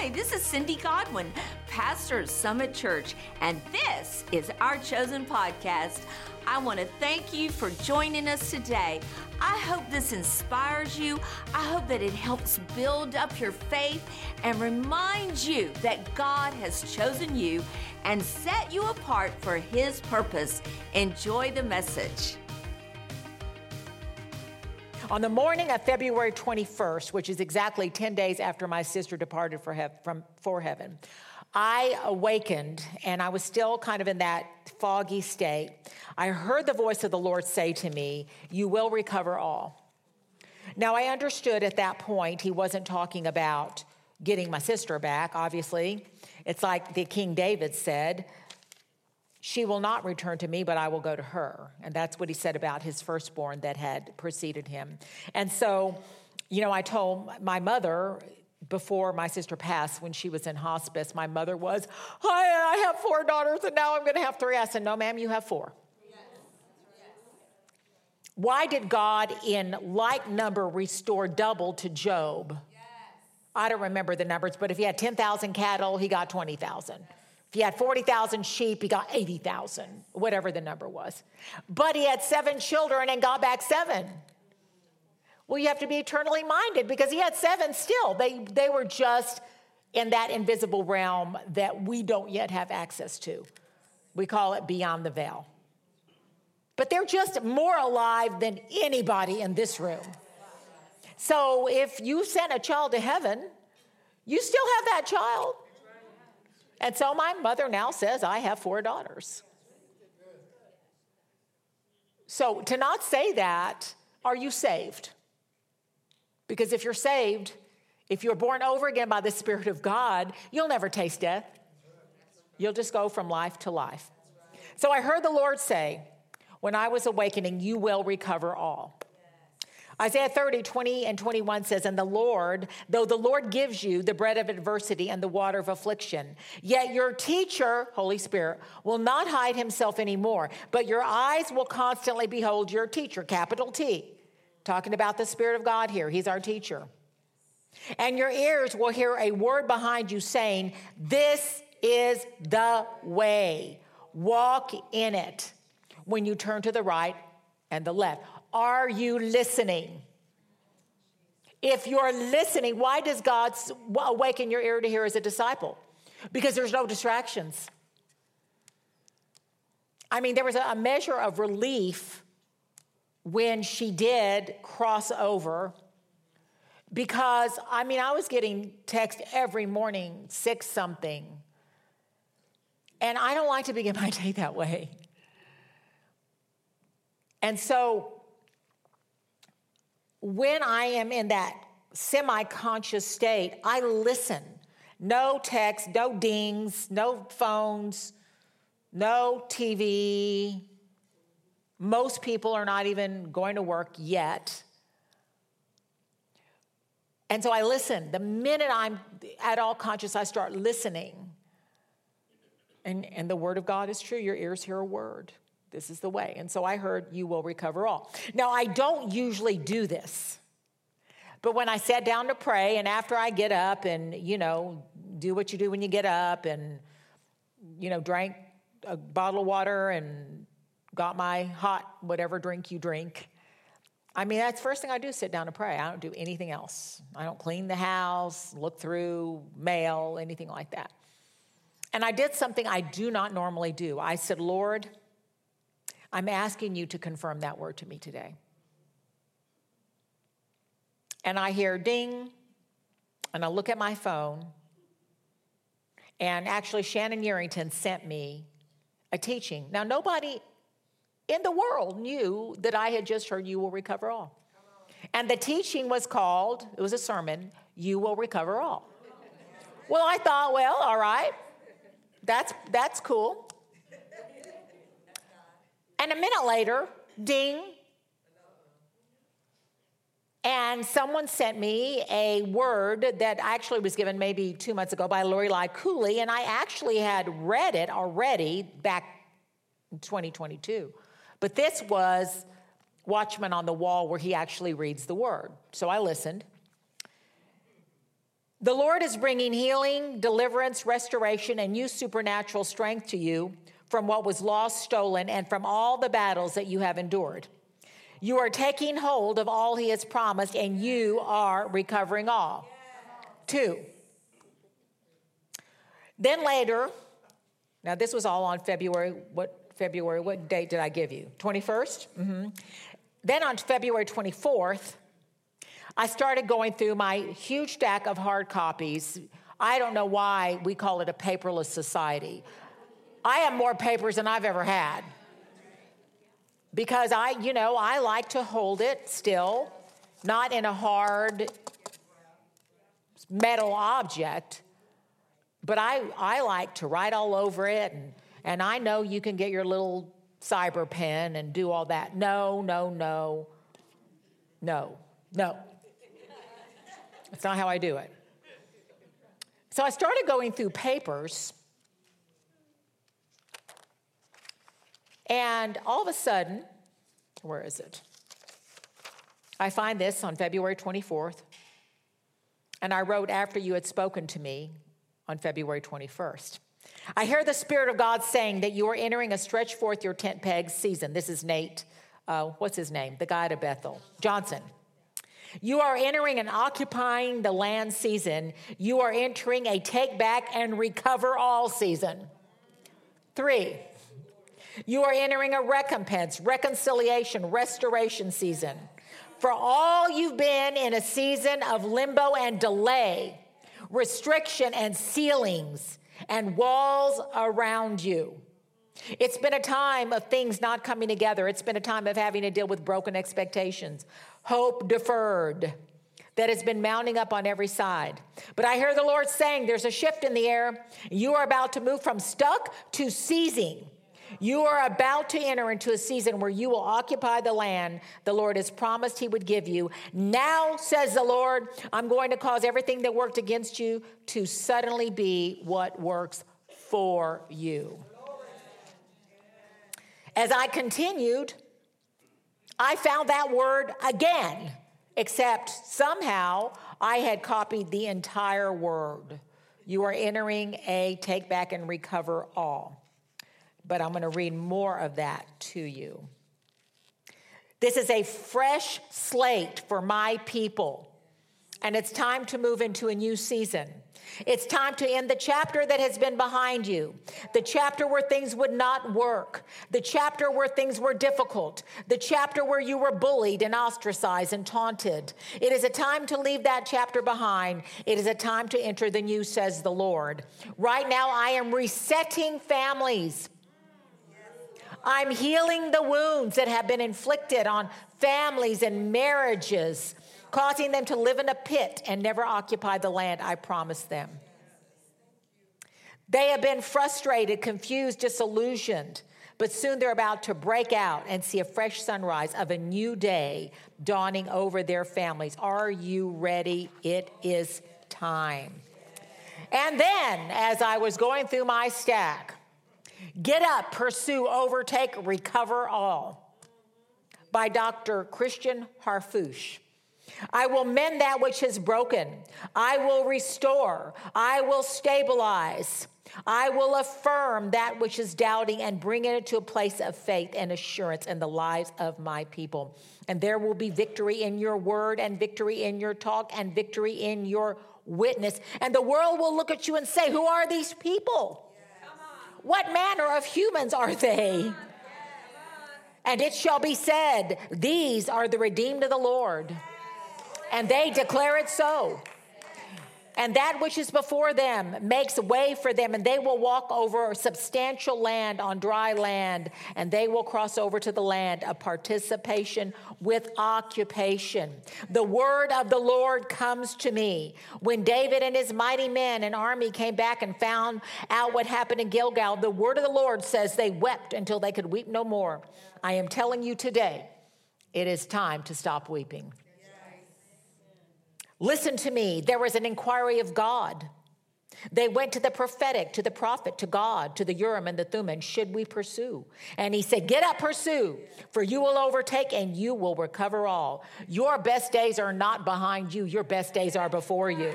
Hi, this is Cindy Godwin, pastor of Summit Church, and this is our chosen podcast. I want to thank you for joining us today. I hope this inspires you. I hope that it helps build up your faith and remind you that God has chosen you and set you apart for His purpose. Enjoy the message. On the morning of February 21st, which is exactly 10 days after my sister departed for, from, for heaven, I awakened and I was still kind of in that foggy state. I heard the voice of the Lord say to me, You will recover all. Now, I understood at that point he wasn't talking about getting my sister back, obviously. It's like the King David said, She will not return to me, but I will go to her. And that's what he said about his firstborn that had preceded him. And so, you know, I told my mother, before my sister passed, when she was in hospice, my mother was, oh, I, I have four daughters and now I'm going to have three. I said, No, ma'am, you have four. Why did God, in like number, restore double to Job? I don't remember the numbers, but if he had 10,000 cattle, he got 20,000. If he had 40,000 sheep, he got 80,000, whatever the number was. But he had seven children and got back seven. Well, you have to be eternally minded because he had seven still. They, they were just in that invisible realm that we don't yet have access to. We call it beyond the veil. But they're just more alive than anybody in this room. So if you sent a child to heaven, you still have that child. And so my mother now says, I have four daughters. So to not say that, are you saved? Because if you're saved, if you're born over again by the Spirit of God, you'll never taste death. You'll just go from life to life. So I heard the Lord say, when I was awakening, you will recover all. Isaiah 30, 20 and 21 says, And the Lord, though the Lord gives you the bread of adversity and the water of affliction, yet your teacher, Holy Spirit, will not hide himself anymore, but your eyes will constantly behold your teacher, capital T. Talking about the Spirit of God here, he's our teacher. And your ears will hear a word behind you saying, This is the way, walk in it when you turn to the right and the left. Are you listening? If you're listening, why does God awaken your ear to hear as a disciple? Because there's no distractions. I mean, there was a measure of relief when she did cross over because, I mean, I was getting text every morning, six something. And I don't like to begin my day that way. And so when I am in that semi conscious state, I listen. No text, no dings, no phones, no TV. Most people are not even going to work yet. And so I listen. The minute I'm at all conscious, I start listening. And, and the word of God is true. Your ears hear a word. This is the way. And so I heard, You will recover all. Now, I don't usually do this. But when I sat down to pray, and after I get up and, you know, do what you do when you get up and, you know, drank a bottle of water and got my hot whatever drink you drink. I mean, that's the first thing I do sit down to pray. I don't do anything else. I don't clean the house, look through mail, anything like that. And I did something I do not normally do. I said, Lord, I'm asking you to confirm that word to me today. And I hear ding, and I look at my phone, and actually, Shannon Yerington sent me a teaching. Now, nobody in the world knew that I had just heard You Will Recover All. And the teaching was called, it was a sermon, You Will Recover All. Well, I thought, well, all right, that's, that's cool. And a minute later, ding. And someone sent me a word that actually was given maybe two months ago by Lorelei Cooley, and I actually had read it already back in 2022. But this was Watchman on the Wall, where he actually reads the word. So I listened. The Lord is bringing healing, deliverance, restoration, and new supernatural strength to you from what was lost, stolen, and from all the battles that you have endured. You are taking hold of all He has promised, and you are recovering all. Two. Then later, now this was all on February, what February, what date did I give you? 21st? Mm-hmm. Then on February 24th, I started going through my huge stack of hard copies. I don't know why we call it a paperless society. I have more papers than I've ever had because I, you know, I like to hold it still, not in a hard metal object, but I, I like to write all over it. And, and I know you can get your little cyber pen and do all that. No, no, no, no, no. That's not how I do it. So I started going through papers, and all of a sudden, where is it? I find this on February 24th, and I wrote after you had spoken to me on February 21st. I hear the Spirit of God saying that you are entering a stretch forth your tent pegs season. This is Nate, uh, what's his name? The guy to Bethel, Johnson. You are entering and occupying the land season. You are entering a take back and recover all season. Three, you are entering a recompense, reconciliation, restoration season. For all you've been in a season of limbo and delay, restriction and ceilings and walls around you. It's been a time of things not coming together. It's been a time of having to deal with broken expectations, hope deferred that has been mounting up on every side. But I hear the Lord saying there's a shift in the air. You are about to move from stuck to seizing. You are about to enter into a season where you will occupy the land the Lord has promised He would give you. Now, says the Lord, I'm going to cause everything that worked against you to suddenly be what works for you. As I continued, I found that word again, except somehow I had copied the entire word. You are entering a take back and recover all. But I'm going to read more of that to you. This is a fresh slate for my people, and it's time to move into a new season. It's time to end the chapter that has been behind you, the chapter where things would not work, the chapter where things were difficult, the chapter where you were bullied and ostracized and taunted. It is a time to leave that chapter behind. It is a time to enter the new, says the Lord. Right now, I am resetting families. I'm healing the wounds that have been inflicted on families and marriages causing them to live in a pit and never occupy the land I promised them. They have been frustrated, confused, disillusioned, but soon they're about to break out and see a fresh sunrise of a new day dawning over their families. Are you ready? It is time. And then, as I was going through my stack, get up, pursue, overtake, recover all by Dr. Christian Harfouche. I will mend that which is broken. I will restore. I will stabilize. I will affirm that which is doubting and bring it to a place of faith and assurance in the lives of my people. And there will be victory in your word and victory in your talk and victory in your witness. And the world will look at you and say, Who are these people? What manner of humans are they? And it shall be said, These are the redeemed of the Lord and they declare it so. And that which is before them makes way for them, and they will walk over substantial land on dry land, and they will cross over to the land of participation with occupation. The word of the Lord comes to me. When David and his mighty men and army came back and found out what happened in Gilgal, the word of the Lord says they wept until they could weep no more. I am telling you today, it is time to stop weeping. Listen to me. There was an inquiry of God. They went to the prophetic, to the prophet, to God, to the Urim and the Thummim. Should we pursue? And he said, Get up, pursue, for you will overtake and you will recover all. Your best days are not behind you, your best days are before you.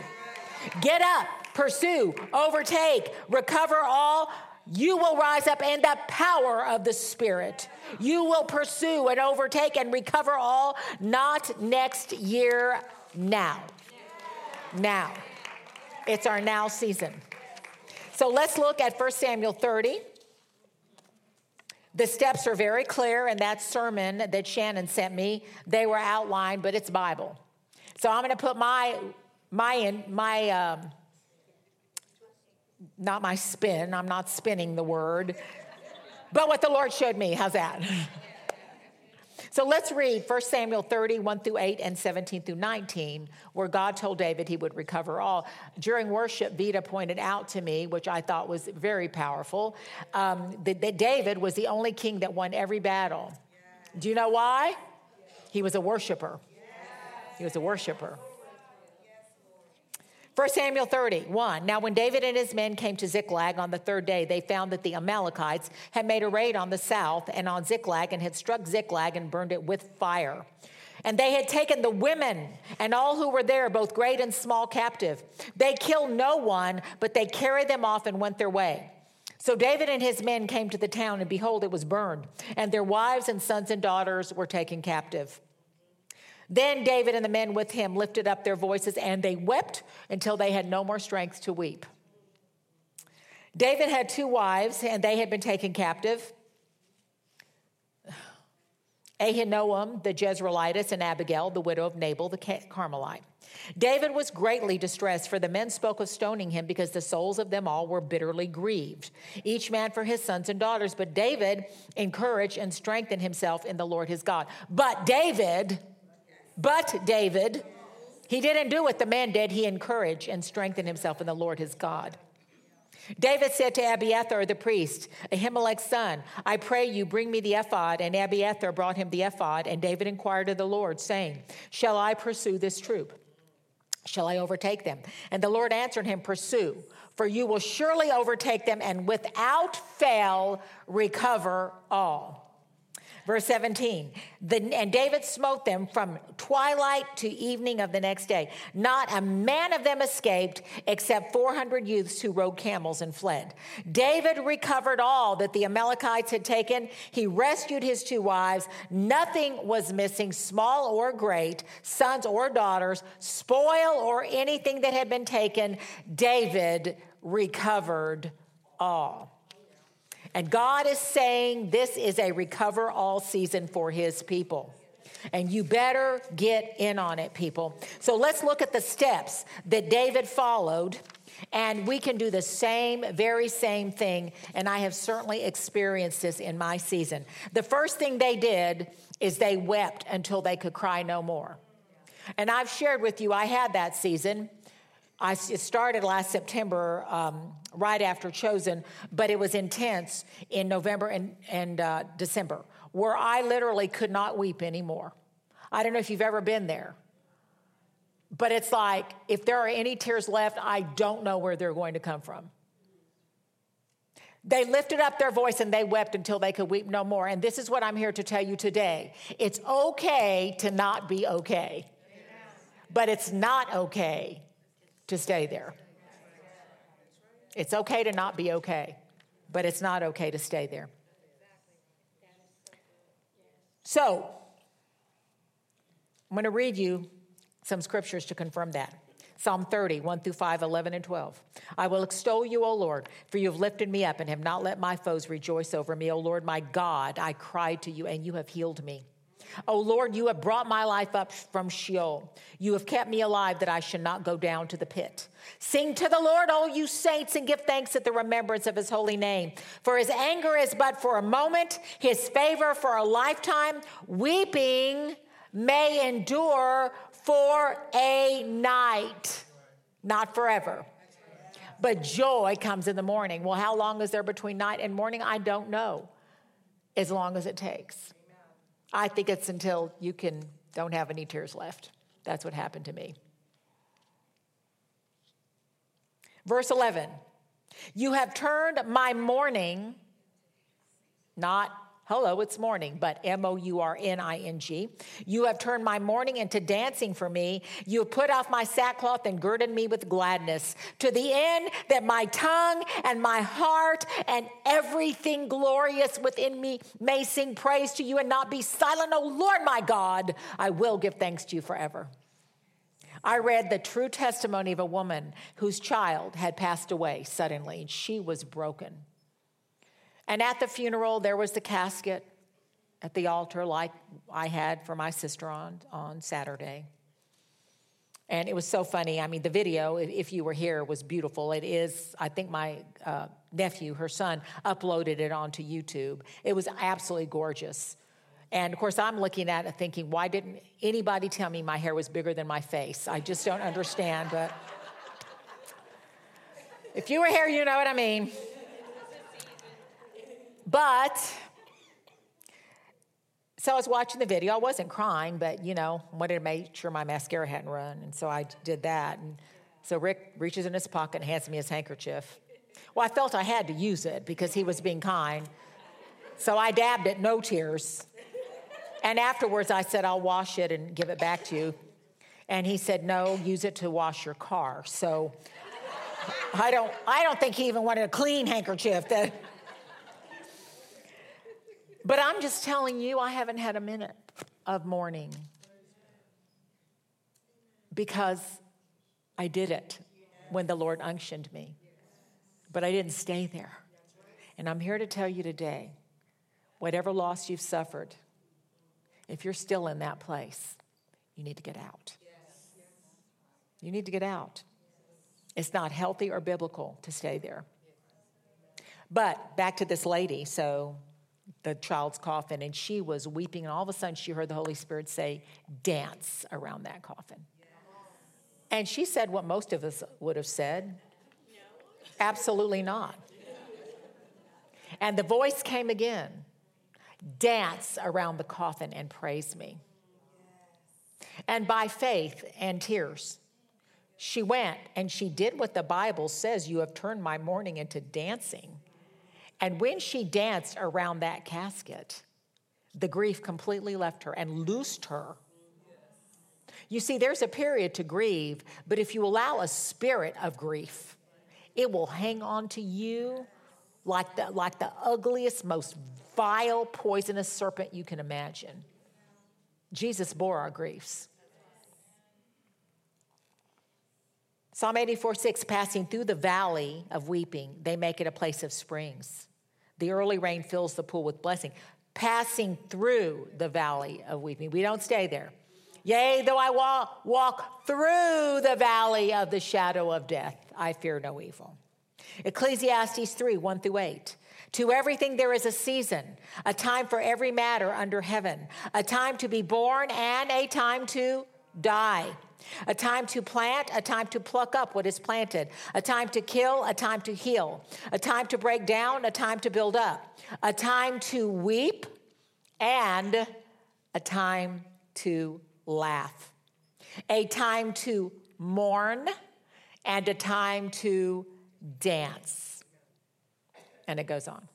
Get up, pursue, overtake, recover all. You will rise up in the power of the Spirit. You will pursue and overtake and recover all, not next year, now. Now. It's our now season. So let's look at 1 Samuel 30. The steps are very clear in that sermon that Shannon sent me. They were outlined, but it's Bible. So I'm going to put my my my um, not my spin. I'm not spinning the word, but what the Lord showed me. How's that? So let's read 1 Samuel 30, 1 through 8, and 17 through 19, where God told David he would recover all. During worship, Vita pointed out to me, which I thought was very powerful, um, that, that David was the only king that won every battle. Do you know why? He was a worshiper. He was a worshiper. 1 Samuel 31. Now, when David and his men came to Ziklag on the third day, they found that the Amalekites had made a raid on the south and on Ziklag and had struck Ziklag and burned it with fire. And they had taken the women and all who were there, both great and small, captive. They killed no one, but they carried them off and went their way. So David and his men came to the town, and behold, it was burned, and their wives and sons and daughters were taken captive. Then David and the men with him lifted up their voices and they wept until they had no more strength to weep. David had two wives and they had been taken captive. Ahinoam the Jezreelitess and Abigail, the widow of Nabal the Carmelite. David was greatly distressed, for the men spoke of stoning him because the souls of them all were bitterly grieved, each man for his sons and daughters. But David encouraged and strengthened himself in the Lord his God. But David but David, he didn't do what the man did. He encouraged and strengthened himself in the Lord his God. David said to Abiathar the priest, Ahimelech's son, I pray you bring me the ephod. And Abiathar brought him the ephod. And David inquired of the Lord, saying, Shall I pursue this troop? Shall I overtake them? And the Lord answered him, Pursue, for you will surely overtake them and without fail recover all. Verse 17, the, and David smote them from twilight to evening of the next day. Not a man of them escaped except 400 youths who rode camels and fled. David recovered all that the Amalekites had taken. He rescued his two wives. Nothing was missing, small or great, sons or daughters, spoil or anything that had been taken. David recovered all. And God is saying this is a recover all season for his people. And you better get in on it, people. So let's look at the steps that David followed. And we can do the same, very same thing. And I have certainly experienced this in my season. The first thing they did is they wept until they could cry no more. And I've shared with you, I had that season. I started last September, um, right after Chosen, but it was intense in November and, and uh, December, where I literally could not weep anymore. I don't know if you've ever been there, but it's like if there are any tears left, I don't know where they're going to come from. They lifted up their voice and they wept until they could weep no more. And this is what I'm here to tell you today it's okay to not be okay, but it's not okay to stay there. It's okay to not be okay, but it's not okay to stay there. So, I'm going to read you some scriptures to confirm that. Psalm 30, 1 through 5, 11 and 12. I will extol you, O Lord, for you have lifted me up and have not let my foes rejoice over me. O Lord, my God, I cried to you and you have healed me. O Lord, you have brought my life up from Sheol. You have kept me alive that I should not go down to the pit. Sing to the Lord, all you saints, and give thanks at the remembrance of his holy name. For his anger is but for a moment, his favor for a lifetime. Weeping may endure for a night, not forever. But joy comes in the morning. Well, how long is there between night and morning? I don't know. As long as it takes. I think it's until you can don't have any tears left. That's what happened to me. Verse 11 You have turned my mourning, not Hello, it's morning, but M O U R N I N G. You have turned my mourning into dancing for me. You have put off my sackcloth and girded me with gladness, to the end that my tongue and my heart and everything glorious within me may sing praise to you and not be silent. O Lord my God, I will give thanks to you forever. I read the true testimony of a woman whose child had passed away suddenly, and she was broken. And at the funeral, there was the casket at the altar, like I had for my sister on, on Saturday. And it was so funny. I mean, the video, if you were here, was beautiful. It is, I think my uh, nephew, her son, uploaded it onto YouTube. It was absolutely gorgeous. And of course, I'm looking at it thinking, why didn't anybody tell me my hair was bigger than my face? I just don't understand. But if you were here, you know what I mean. But, so I was watching the video. I wasn't crying, but, you know, wanted to make sure my mascara hadn't run. And so I did that. And so Rick reaches in his pocket and hands me his handkerchief. Well, I felt I had to use it because he was being kind. So I dabbed it, no tears. And afterwards, I said, I'll wash it and give it back to you. And he said, No, use it to wash your car. So I don't, I don't think he even wanted a clean handkerchief. That, but I'm just telling you, I haven't had a minute of mourning because I did it when the Lord unctioned me. But I didn't stay there. And I'm here to tell you today whatever loss you've suffered, if you're still in that place, you need to get out. You need to get out. It's not healthy or biblical to stay there. But back to this lady. So the child's coffin, and she was weeping, and all of a sudden she heard the Holy Spirit say, Dance around that coffin. And she said what most of us would have said Absolutely not. And the voice came again Dance around the coffin and praise me. And by faith and tears, she went and she did what the Bible says you have turned my mourning into dancing. And when she danced around that casket, the grief completely left her and loosed her. You see, there's a period to grieve, but if you allow a spirit of grief, it will hang on to you like the, like the ugliest, most vile, poisonous serpent you can imagine. Jesus bore our griefs. Psalm 84 6, passing through the valley of weeping, they make it a place of springs. The early rain fills the pool with blessing. Passing through the valley of weeping. We don't stay there. Yea, though I walk, walk through the valley of the shadow of death, I fear no evil. Ecclesiastes 3 1 through 8. To everything there is a season, a time for every matter under heaven, a time to be born and a time to die a time to plant, a time to pluck up what is planted, a time to kill, a time to heal, a time to break down, a time to build up, a time to weep, and a time to laugh, a time to mourn, and a time to dance. And it goes on.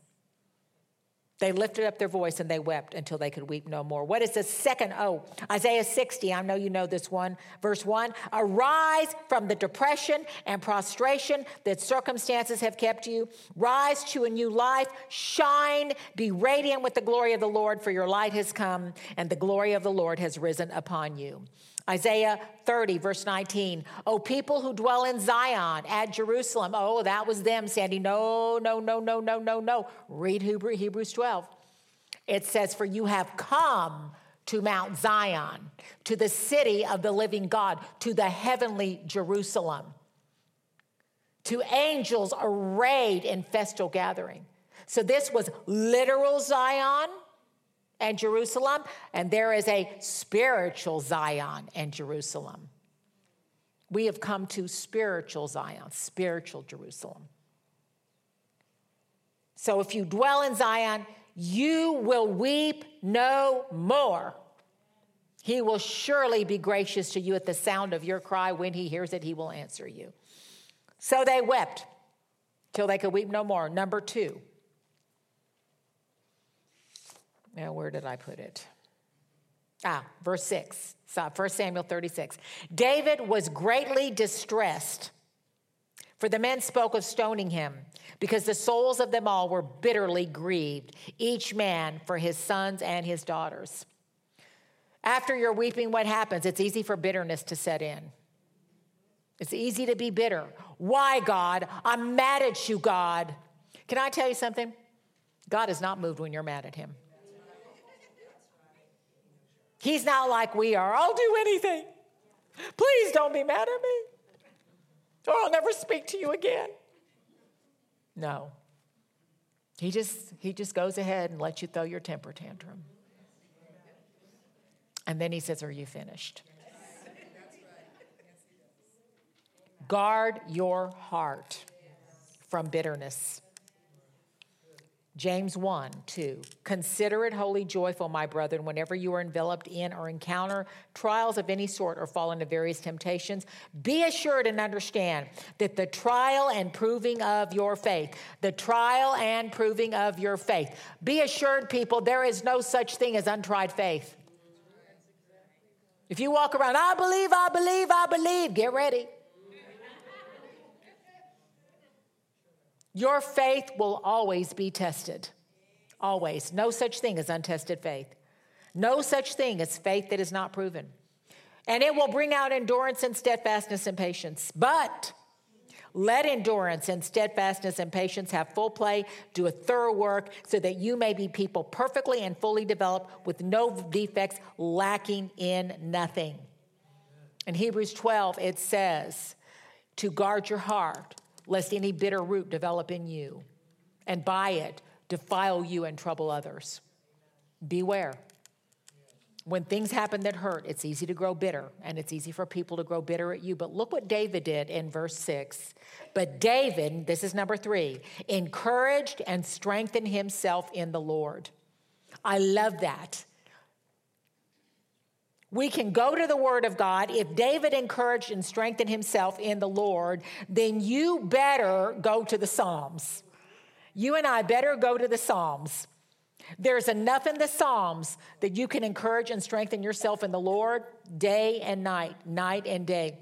They lifted up their voice and they wept until they could weep no more. What is the second? Oh, Isaiah 60. I know you know this one. Verse 1 Arise from the depression and prostration that circumstances have kept you. Rise to a new life. Shine. Be radiant with the glory of the Lord, for your light has come and the glory of the Lord has risen upon you. Isaiah 30, verse 19. Oh, people who dwell in Zion at Jerusalem. Oh, that was them, Sandy. No, no, no, no, no, no, no. Read Hebrew, Hebrews 12. It says, For you have come to Mount Zion, to the city of the living God, to the heavenly Jerusalem, to angels arrayed in festal gathering. So this was literal Zion and Jerusalem, and there is a spiritual Zion and Jerusalem. We have come to spiritual Zion, spiritual Jerusalem. So if you dwell in Zion, you will weep no more. He will surely be gracious to you at the sound of your cry. When he hears it, he will answer you. So they wept till they could weep no more. Number two, Now, where did I put it? Ah, verse 6, 1 Samuel 36. David was greatly distressed, for the men spoke of stoning him, because the souls of them all were bitterly grieved, each man for his sons and his daughters. After you're weeping, what happens? It's easy for bitterness to set in. It's easy to be bitter. Why, God? I'm mad at you, God. Can I tell you something? God is not moved when you're mad at him. He's not like we are. I'll do anything. Please don't be mad at me, or I'll never speak to you again. No. He just, he just goes ahead and lets you throw your temper tantrum. And then he says, Are you finished? Guard your heart from bitterness. James 1 2. Consider it wholly joyful, my brethren, whenever you are enveloped in or encounter trials of any sort or fall into various temptations. Be assured and understand that the trial and proving of your faith, the trial and proving of your faith. Be assured, people, there is no such thing as untried faith. If you walk around, I believe, I believe, I believe, get ready. Your faith will always be tested. Always. No such thing as untested faith. No such thing as faith that is not proven. And it will bring out endurance and steadfastness and patience. But let endurance and steadfastness and patience have full play, do a thorough work, so that you may be people perfectly and fully developed with no defects, lacking in nothing. In Hebrews 12, it says to guard your heart lest any bitter root develop in you, and by it defile you and trouble others. Beware. When things happen that hurt, it's easy to grow bitter, and it's easy for people to grow bitter at you. But look what David did in verse six. But David, this is number three, encouraged and strengthened himself in the Lord. I love that. We can go to the Word of God. If David encouraged and strengthened himself in the Lord, then you better go to the Psalms. You and I better go to the Psalms. There's enough in the Psalms that you can encourage and strengthen yourself in the Lord day and night, night and day.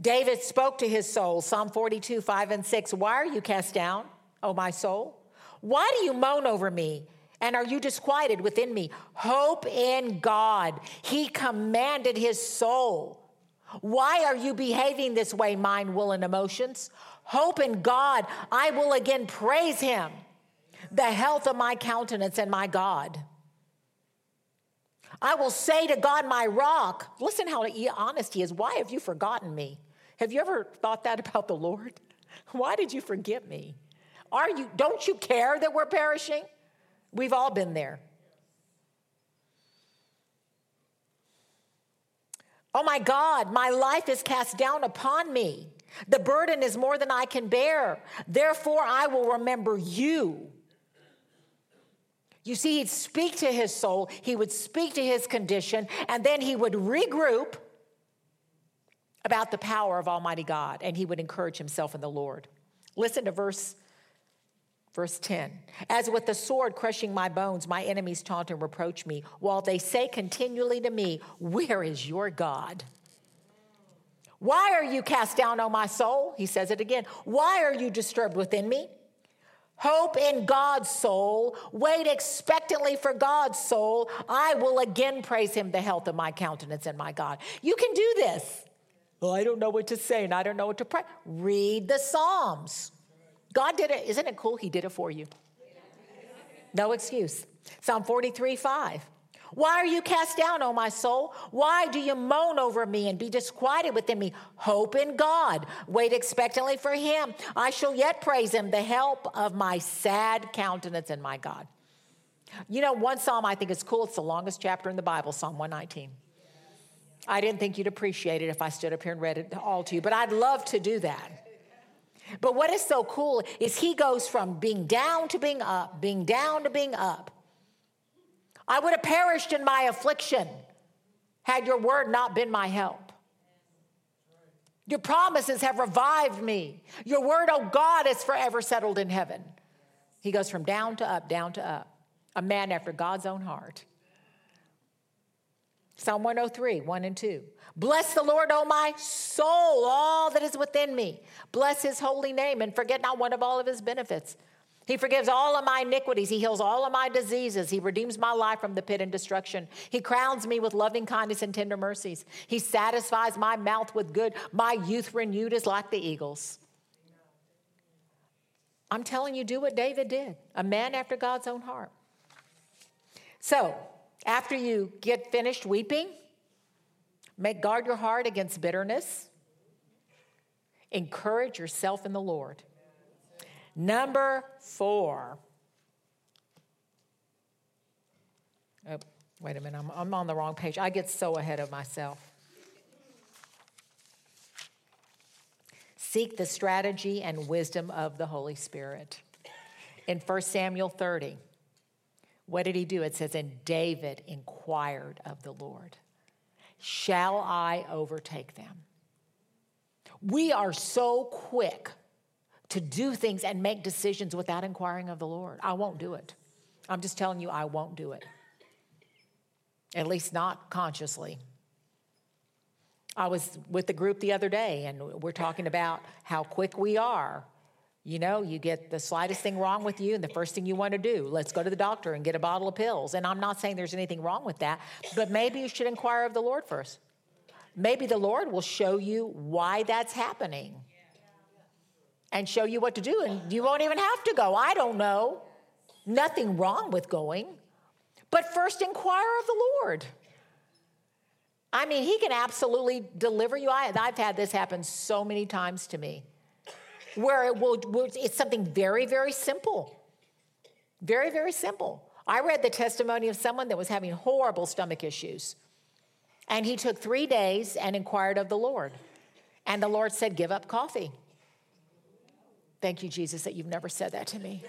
David spoke to his soul, Psalm 42, 5 and 6. Why are you cast down, O my soul? Why do you moan over me? And are you disquieted within me? Hope in God. He commanded his soul. Why are you behaving this way, mind, will, and emotions? Hope in God. I will again praise him, the health of my countenance and my God. I will say to God, my rock, listen how honest he is. Why have you forgotten me? Have you ever thought that about the Lord? Why did you forget me? Are you, don't you care that we're perishing? We've all been there. Oh my God, my life is cast down upon me. The burden is more than I can bear. Therefore, I will remember you. You see, he'd speak to his soul, he would speak to his condition, and then he would regroup about the power of Almighty God, and he would encourage himself in the Lord. Listen to verse Verse 10 As with the sword crushing my bones, my enemies taunt and reproach me, while they say continually to me, Where is your God? Why are you cast down, O my soul? He says it again. Why are you disturbed within me? Hope in God's soul. Wait expectantly for God's soul. I will again praise him, the health of my countenance and my God. You can do this. Well, I don't know what to say and I don't know what to pray. Read the Psalms. God did it. Isn't it cool? He did it for you. No excuse. Psalm 43 5. Why are you cast down, O my soul? Why do you moan over me and be disquieted within me? Hope in God. Wait expectantly for him. I shall yet praise him, the help of my sad countenance and my God. You know, one psalm I think is cool. It's the longest chapter in the Bible, Psalm 119. I didn't think you'd appreciate it if I stood up here and read it all to you, but I'd love to do that. But what is so cool is he goes from being down to being up, being down to being up. I would have perished in my affliction had your word not been my help. Your promises have revived me. Your word, oh God, is forever settled in heaven. He goes from down to up, down to up. a man after God's own heart. Psalm 103, 1 and 2. Bless the Lord, O my soul, all that is within me. Bless his holy name and forget not one of all of his benefits. He forgives all of my iniquities. He heals all of my diseases. He redeems my life from the pit and destruction. He crowns me with loving kindness and tender mercies. He satisfies my mouth with good. My youth renewed is like the eagles. I'm telling you, do what David did, a man after God's own heart. So, after you get finished weeping, make guard your heart against bitterness. Encourage yourself in the Lord. Number four. Oh, wait a minute, I'm, I'm on the wrong page. I get so ahead of myself. Seek the strategy and wisdom of the Holy Spirit. In 1 Samuel 30, what did he do? It says, And David inquired of the Lord, Shall I overtake them? We are so quick to do things and make decisions without inquiring of the Lord. I won't do it. I'm just telling you, I won't do it. At least not consciously. I was with the group the other day, and we're talking about how quick we are. You know, you get the slightest thing wrong with you, and the first thing you want to do, let's go to the doctor and get a bottle of pills. And I'm not saying there's anything wrong with that, but maybe you should inquire of the Lord first. Maybe the Lord will show you why that's happening and show you what to do, and you won't even have to go. I don't know. Nothing wrong with going, but first inquire of the Lord. I mean, he can absolutely deliver you. I, have had this happen so many times to me where it will, it's something very, very simple. Very, very simple. I read the testimony of someone that was having horrible stomach issues. And he took three days and inquired of the Lord. And the Lord said, Give up coffee. Thank you, Jesus, that you've never said that to me.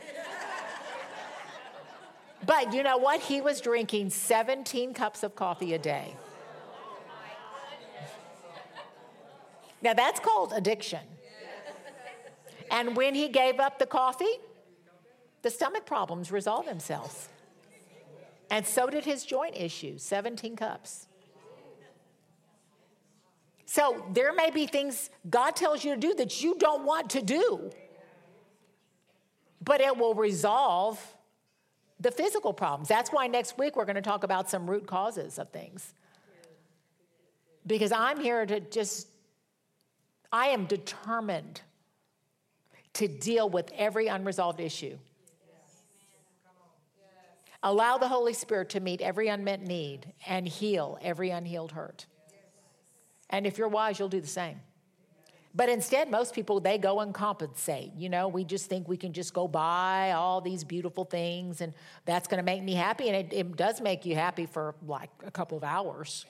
but you know what? He was drinking 17 cups of coffee a day. Now, that's called addiction. And when he gave up the coffee, the stomach problems resolved themselves. And so did his joint issues 17 cups. So there may be things God tells you to do that you don't want to do, but it will resolve the physical problems. That's why next week we're going to talk about some root causes of things. Because I'm here to just I am determined to deal with every unresolved issue. Allow the Holy Spirit to meet every unmet need and heal every unhealed hurt. And if you're wise, you'll do the same. But instead, most people, they go and compensate. You know, we just think we can just go buy all these beautiful things and that's going to make me happy. And it, it does make you happy for like a couple of hours.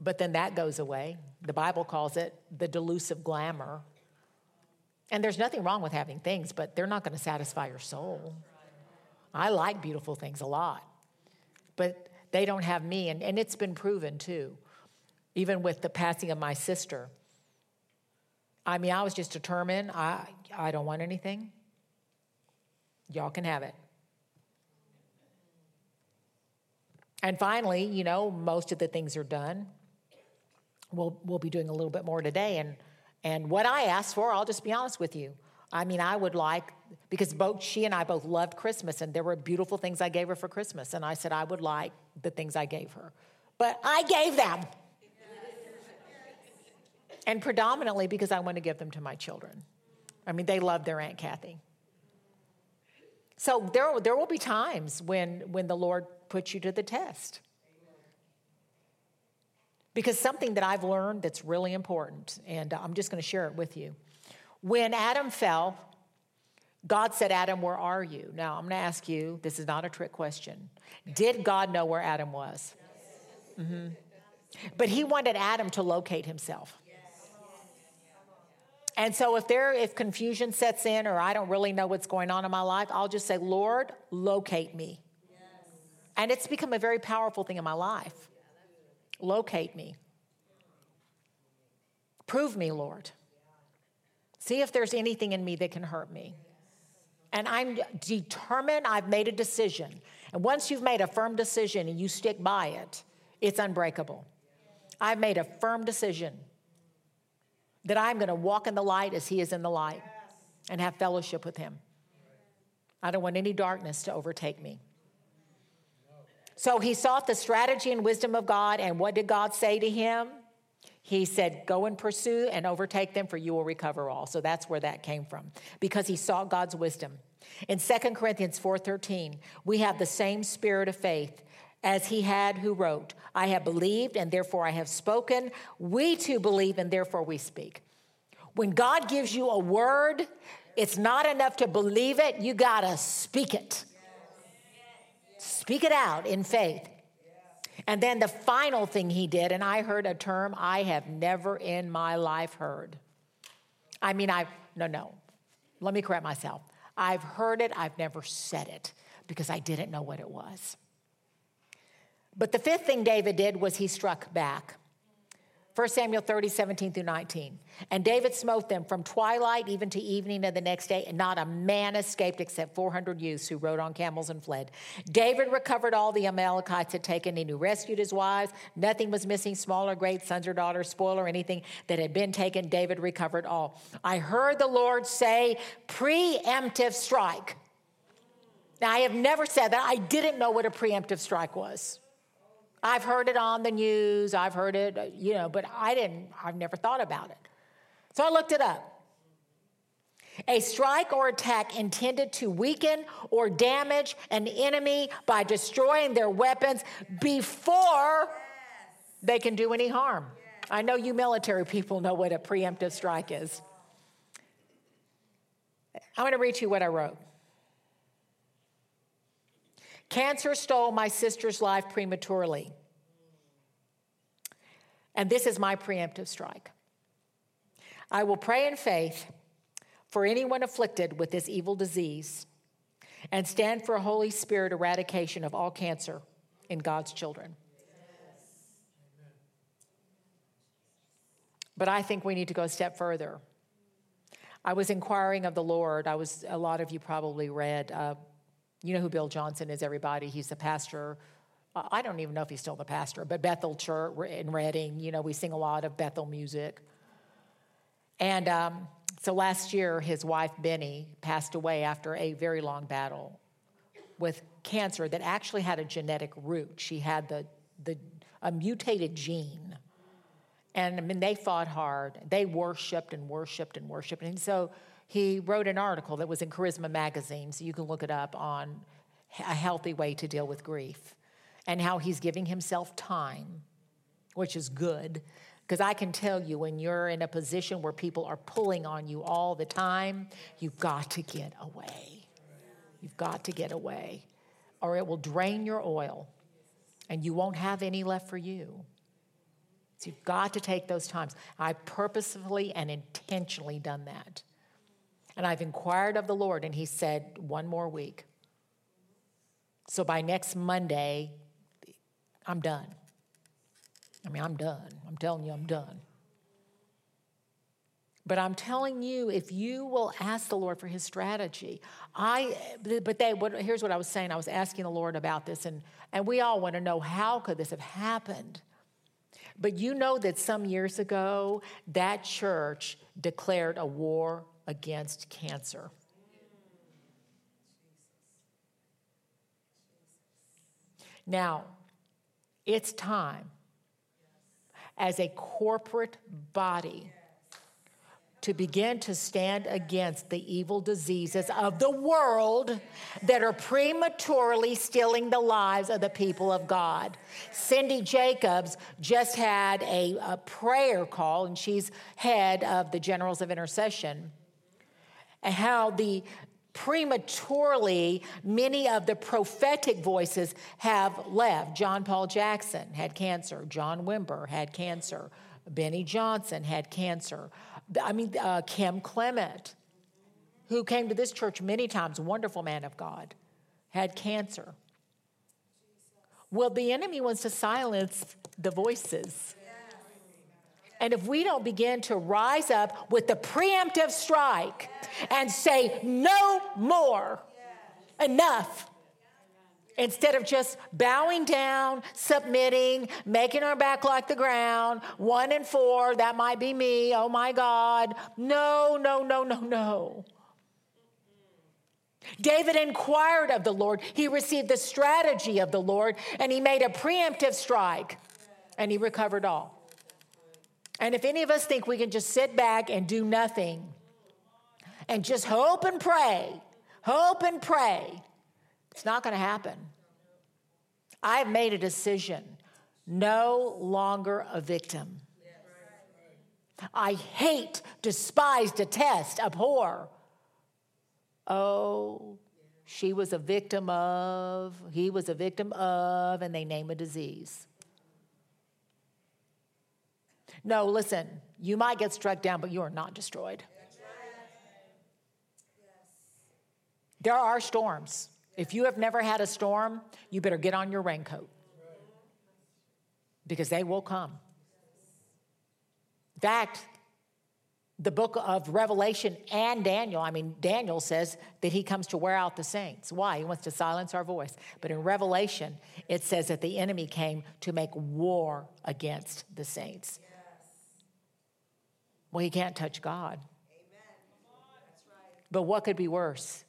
But then that goes away. The Bible calls it the delusive glamour. And there's nothing wrong with having things, but they're not going to satisfy your soul. I like beautiful things a lot, but they don't have me. And, and it's been proven too, even with the passing of my sister. I mean, I was just determined I, I don't want anything. Y'all can have it. And finally, you know, most of the things are done. We'll, we'll be doing a little bit more today. And, and what I asked for, I'll just be honest with you. I mean, I would like, because both she and I both loved Christmas, and there were beautiful things I gave her for Christmas. And I said, I would like the things I gave her. But I gave them. and predominantly because I want to give them to my children. I mean, they love their Aunt Kathy. So there, there will be times when, when the Lord puts you to the test. Because something that I've learned that's really important, and I'm just going to share it with you. When Adam fell, God said, Adam, where are you? Now, I'm going to ask you this is not a trick question. Did God know where Adam was? Mm-hmm. But he wanted Adam to locate himself. And so if there if confusion sets in or I don't really know what's going on in my life, I'll just say, "Lord, locate me." And it's become a very powerful thing in my life. Locate me. Prove me, Lord. See if there's anything in me that can hurt me. And I'm determined, I've made a decision. And once you've made a firm decision and you stick by it, it's unbreakable. I've made a firm decision that I'm going to walk in the light as He is in the light and have fellowship with Him. I don't want any darkness to overtake me. So he sought the strategy and wisdom of God. And what did God say to him? He said, Go and pursue and overtake them, for you will recover all. So that's where that came from, because he sought God's wisdom. In 2 Corinthians 4:13, we have the same spirit of faith as he had who wrote, I have believed and therefore I have spoken. We too believe and therefore we speak. When God gives you a word, it's not enough to believe it, you got to speak it. Speak it out in faith. And then the final thing he did, and I heard a term I have never in my life heard. I mean, I, no, no, let me correct myself. I've heard it, I've never said it because I didn't know what it was. But the fifth thing David did was he struck back. 1 Samuel 30, 17 through 19. And David smote them from twilight even to evening of the next day, and not a man escaped except 400 youths who rode on camels and fled. David recovered all the Amalekites had taken, and he rescued his wives. Nothing was missing, small or great, sons or daughters, spoil or anything that had been taken. David recovered all. I heard the Lord say, preemptive strike. Now, I have never said that. I didn't know what a preemptive strike was. I've heard it on the news, I've heard it, uh, you know, but I didn't, I've never thought about it. So I looked it up. A strike or attack intended to weaken or damage an enemy by destroying their weapons before they can do any harm. I know you military people know what a preemptive strike is. I'm going to read you what I wrote. Cancer stole my sister's life prematurely. And this is my preemptive strike. I will pray in faith for anyone afflicted with this evil disease and stand for a Holy Spirit eradication of all cancer in God's children. But I think we need to go a step further. I was inquiring of the Lord. I was, a lot of you probably read uh, you know who Bill Johnson is, everybody. He's the pastor. Uh, I don't even know if he's still the pastor, but Bethel Church in Redding. you know, we sing a lot of Bethel music. And um, so last year, his wife, Beni, passed away after a very long battle with cancer that actually had a genetic root. She had the, the, a mutated gene. And I mean, they fought hard. They worshiped and worshiped and worshiped. And so he wrote an article that was in Charisma magazine, so you can look it up on a healthy way to deal with grief and how he's giving himself time, which is good. Because I can tell you, when you're in a position where people are pulling on you all the time, you've got to get away. You've got to get away, or it will drain your oil and you won't have any left for you. So you've got to take those times. I purposefully and intentionally done that. And I've inquired of the Lord, and He said, one more week. So by next Monday, I'm done. I mean, I'm done. I'm telling you, I'm done. But I'm telling you, if you will ask the Lord for His strategy, I. But they. What, here's what I was saying. I was asking the Lord about this, and and we all want to know how could this have happened. But you know that some years ago, that church declared a war against cancer. Now, it's time as a corporate body to begin to stand against the evil diseases of the world that are prematurely stealing the lives of the people of God. Cindy Jacobs just had a, a prayer call, and she's head of the Generals of Intercession how the prematurely many of the prophetic voices have left. John Paul Jackson had cancer, John Wimber had cancer, Beni Johnson had cancer. I mean, uh, Kim Clement, who came to this church many times, wonderful man of God, had cancer. Well, the enemy wants to silence the voices. And if we don't begin to rise up with the preemptive strike and say, no more, enough, instead of just bowing down, submitting, making our back like the ground, one and four, that might be me, oh my God. No, no, no, no, no. David inquired of the Lord. He received the strategy of the Lord and he made a preemptive strike and he recovered all. And if any of us think we can just sit back and do nothing and just hope and pray, hope and pray, it's not going to happen. I've made a decision no longer a victim. I hate, despise, detest, abhor. Oh, she was a victim of, he was a victim of, and they name a disease. No, listen, you might get struck down, but you are not destroyed. There are storms. If you have never had a storm, you better get on your raincoat because they will come. In fact, the book of Revelation and Daniel, I mean, Daniel says that he comes to wear out the saints. Why? He wants to silence our voice. But in Revelation, it says that the enemy came to make war against the saints. Well, he can't touch God. But what could be worse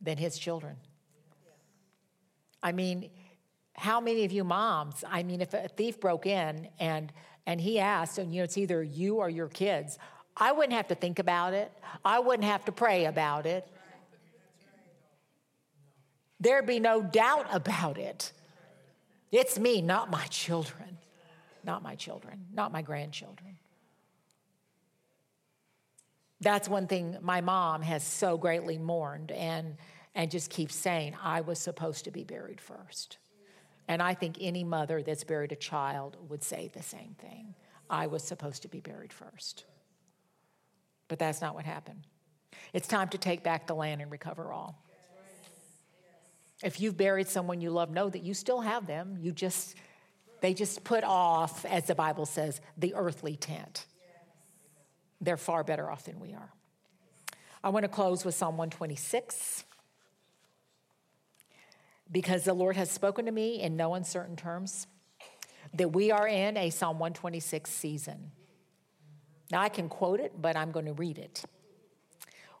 than his children? I mean, how many of you moms, I mean, if a thief broke in and and he asked, and you know, it's either you or your kids, I wouldn't have to think about it. I wouldn't have to pray about it. There'd be no doubt about it. It's me, not my children. Not my children, not my grandchildren. That's one thing my mom has so greatly mourned and, and just keeps saying, I was supposed to be buried first. And I think any mother that's buried a child would say the same thing. I was supposed to be buried first. But that's not what happened. It's time to take back the land and recover all. If you've buried someone you love, know that you still have them. You just, they just put off, as the Bible says, the earthly tent they're far better off than we are. I want to close with Psalm 126 because the Lord has spoken to me in no uncertain terms that we are in a Psalm 126 season. Now I can quote it, but I'm going to read it.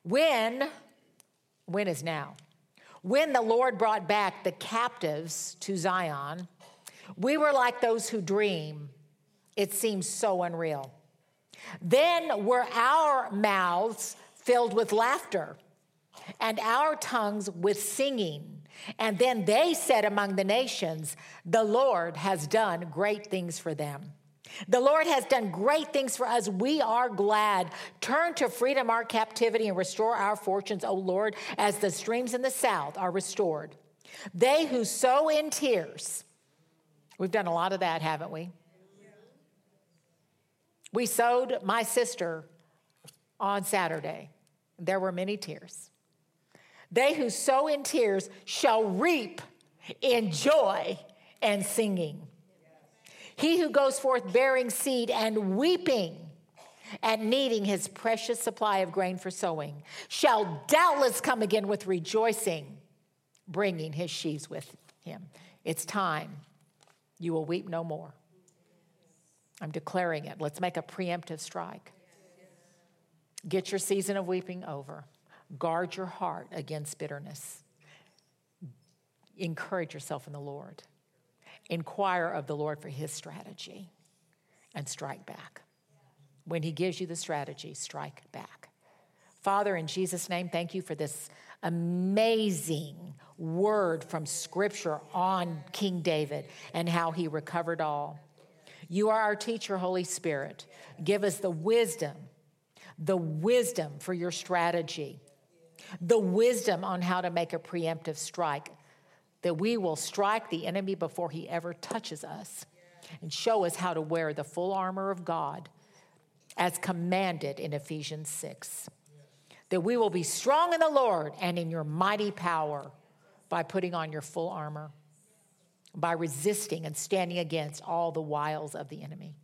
When, when is now? When the Lord brought back the captives to Zion, we were like those who dream. It seems so unreal. Then were our mouths filled with laughter and our tongues with singing. And then they said among the nations, The Lord has done great things for them. The Lord has done great things for us. We are glad. Turn to freedom our captivity and restore our fortunes, O Lord, as the streams in the south are restored. They who sow in tears, we've done a lot of that, haven't we? We sowed my sister on Saturday. There were many tears. They who sow in tears shall reap in joy and singing. He who goes forth bearing seed and weeping and needing his precious supply of grain for sowing shall doubtless come again with rejoicing, bringing his sheaves with him. It's time. You will weep no more. I'm declaring it. Let's make a preemptive strike. Get your season of weeping over. Guard your heart against bitterness. Encourage yourself in the Lord. Inquire of the Lord for his strategy and strike back. When he gives you the strategy, strike back. Father, in Jesus' name, thank you for this amazing word from Scripture on King David and how he recovered all. You are our teacher, Holy Spirit. Give us the wisdom, the wisdom for your strategy, the wisdom on how to make a preemptive strike, that we will strike the enemy before he ever touches us, and show us how to wear the full armor of God as commanded in Ephesians 6. That we will be strong in the Lord and in your mighty power by putting on your full armor by resisting and standing against all the wiles of the enemy.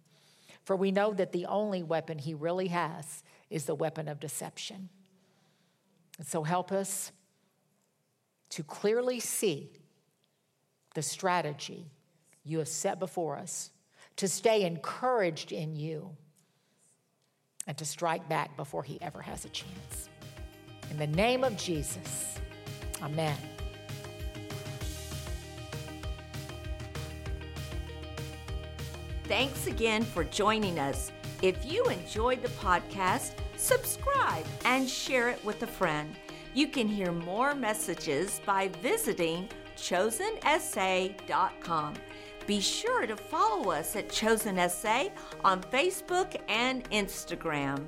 For we know that the only weapon he really has is the weapon of deception. And so help us to clearly see the strategy you have set before us, to stay encouraged in you, and to strike back before he ever has a chance. In the name of Jesus, amen. Thanks again for joining us. If you enjoyed the podcast, subscribe and share it with a friend. You can hear more messages by visiting chosensa.com. Be sure to follow us at Chosen Essay on Facebook and Instagram.